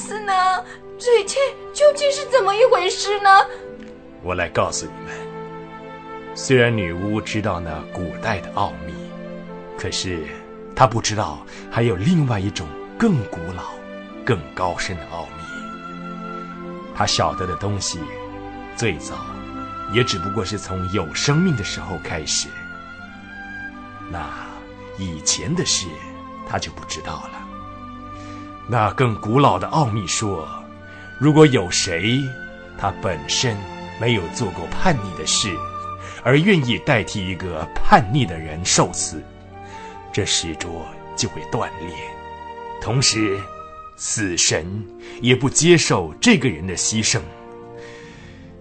斯呢？这一切究竟是怎么一回事呢？我来告诉你们。虽然女巫知道那古代的奥秘，可是她不知道还有另外一种更古老、更高深的奥秘。她晓得的东西，最早也只不过是从有生命的时候开始。那以前的事，她就不知道了。那更古老的奥秘说，如果有谁，他本身没有做过叛逆的事，而愿意代替一个叛逆的人受死，这石桌就会断裂。同时，死神也不接受这个人的牺牲。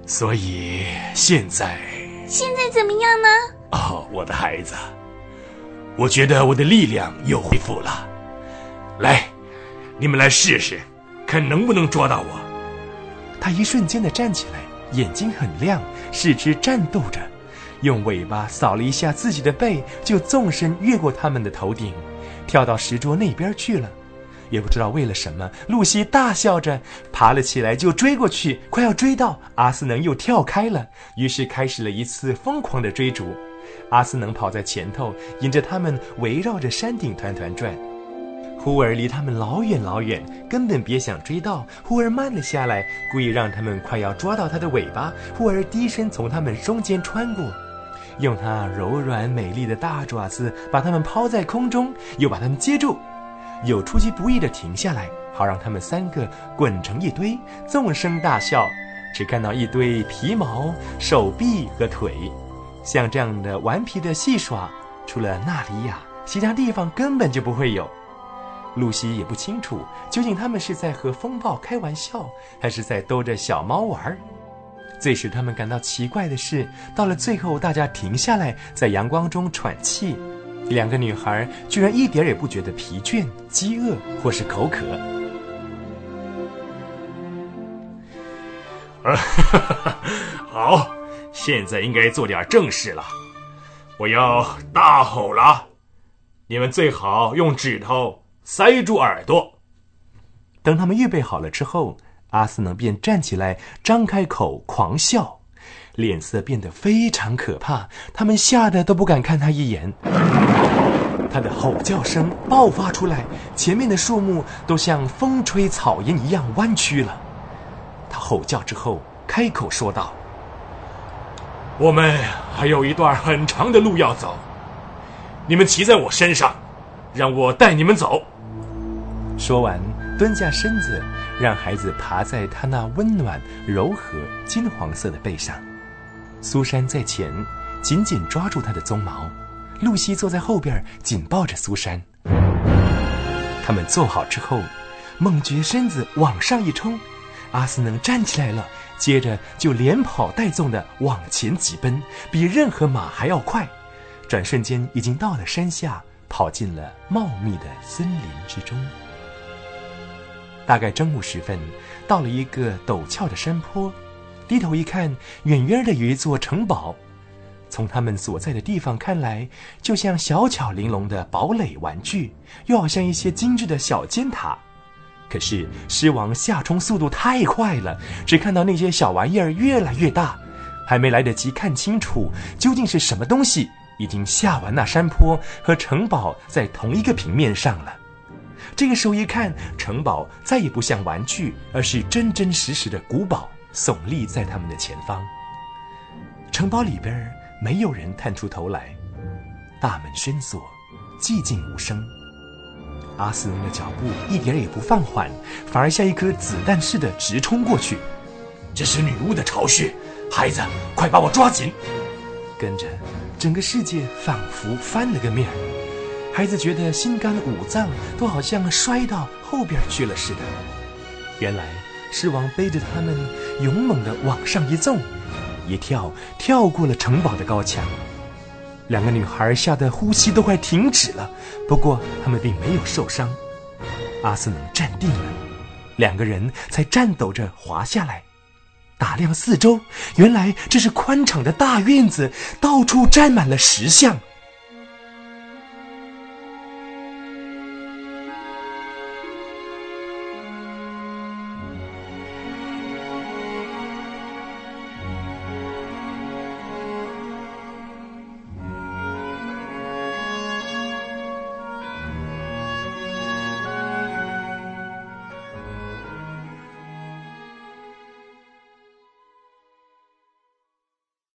所以现在，现在怎么样呢？哦，我的孩子，我觉得我的力量又恢复了。来。你们来试试，看能不能抓到我。他一瞬间的站起来，眼睛很亮，四肢战斗着，用尾巴扫了一下自己的背，就纵身越过他们的头顶，跳到石桌那边去了。也不知道为了什么，露西大笑着爬了起来，就追过去。快要追到，阿斯能又跳开了，于是开始了一次疯狂的追逐。阿斯能跑在前头，引着他们围绕着山顶团团转。忽而离他们老远老远，根本别想追到。忽而慢了下来，故意让他们快要抓到他的尾巴。忽而低身从他们中间穿过，用他柔软美丽的大爪子把他们抛在空中，又把他们接住，又出其不意地停下来，好让他们三个滚成一堆，纵声大笑。只看到一堆皮毛、手臂和腿，像这样的顽皮的戏耍，除了纳里亚，其他地方根本就不会有。露西也不清楚，究竟他们是在和风暴开玩笑，还是在逗着小猫玩。最使他们感到奇怪的是，到了最后，大家停下来，在阳光中喘气，两个女孩居然一点也不觉得疲倦、饥饿或是口渴。好，现在应该做点正事了。我要大吼了，你们最好用指头。塞住耳朵。等他们预备好了之后，阿斯能便站起来，张开口狂笑，脸色变得非常可怕。他们吓得都不敢看他一眼。他的吼叫声爆发出来，前面的树木都像风吹草烟一样弯曲了。他吼叫之后，开口说道：“我们还有一段很长的路要走，你们骑在我身上，让我带你们走。”说完，蹲下身子，让孩子爬在他那温暖、柔和、金黄色的背上。苏珊在前，紧紧抓住他的鬃毛；露西坐在后边，紧抱着苏珊。他们坐好之后，猛觉身子往上一冲，阿斯能站起来了，接着就连跑带纵的往前疾奔，比任何马还要快。转瞬间，已经到了山下，跑进了茂密的森林之中。大概正午时分，到了一个陡峭的山坡，低头一看，远远的有一座城堡。从他们所在的地方看来，就像小巧玲珑的堡垒玩具，又好像一些精致的小尖塔。可是狮王下冲速度太快了，只看到那些小玩意儿越来越大，还没来得及看清楚究竟是什么东西，已经下完那山坡，和城堡在同一个平面上了。这个时候一看，城堡再也不像玩具，而是真真实实的古堡，耸立在他们的前方。城堡里边没有人探出头来，大门深锁，寂静无声。阿斯隆的脚步一点也不放缓，反而像一颗子弹似的直冲过去。这是女巫的巢穴，孩子，快把我抓紧！跟着，整个世界仿佛翻了个面儿。孩子觉得心肝五脏都好像摔到后边去了似的。原来狮王背着他们勇猛地往上一纵，一跳跳过了城堡的高墙。两个女孩吓得呼吸都快停止了，不过他们并没有受伤。阿斯能站定了，两个人才颤抖着滑下来，打量四周，原来这是宽敞的大院子，到处站满了石像。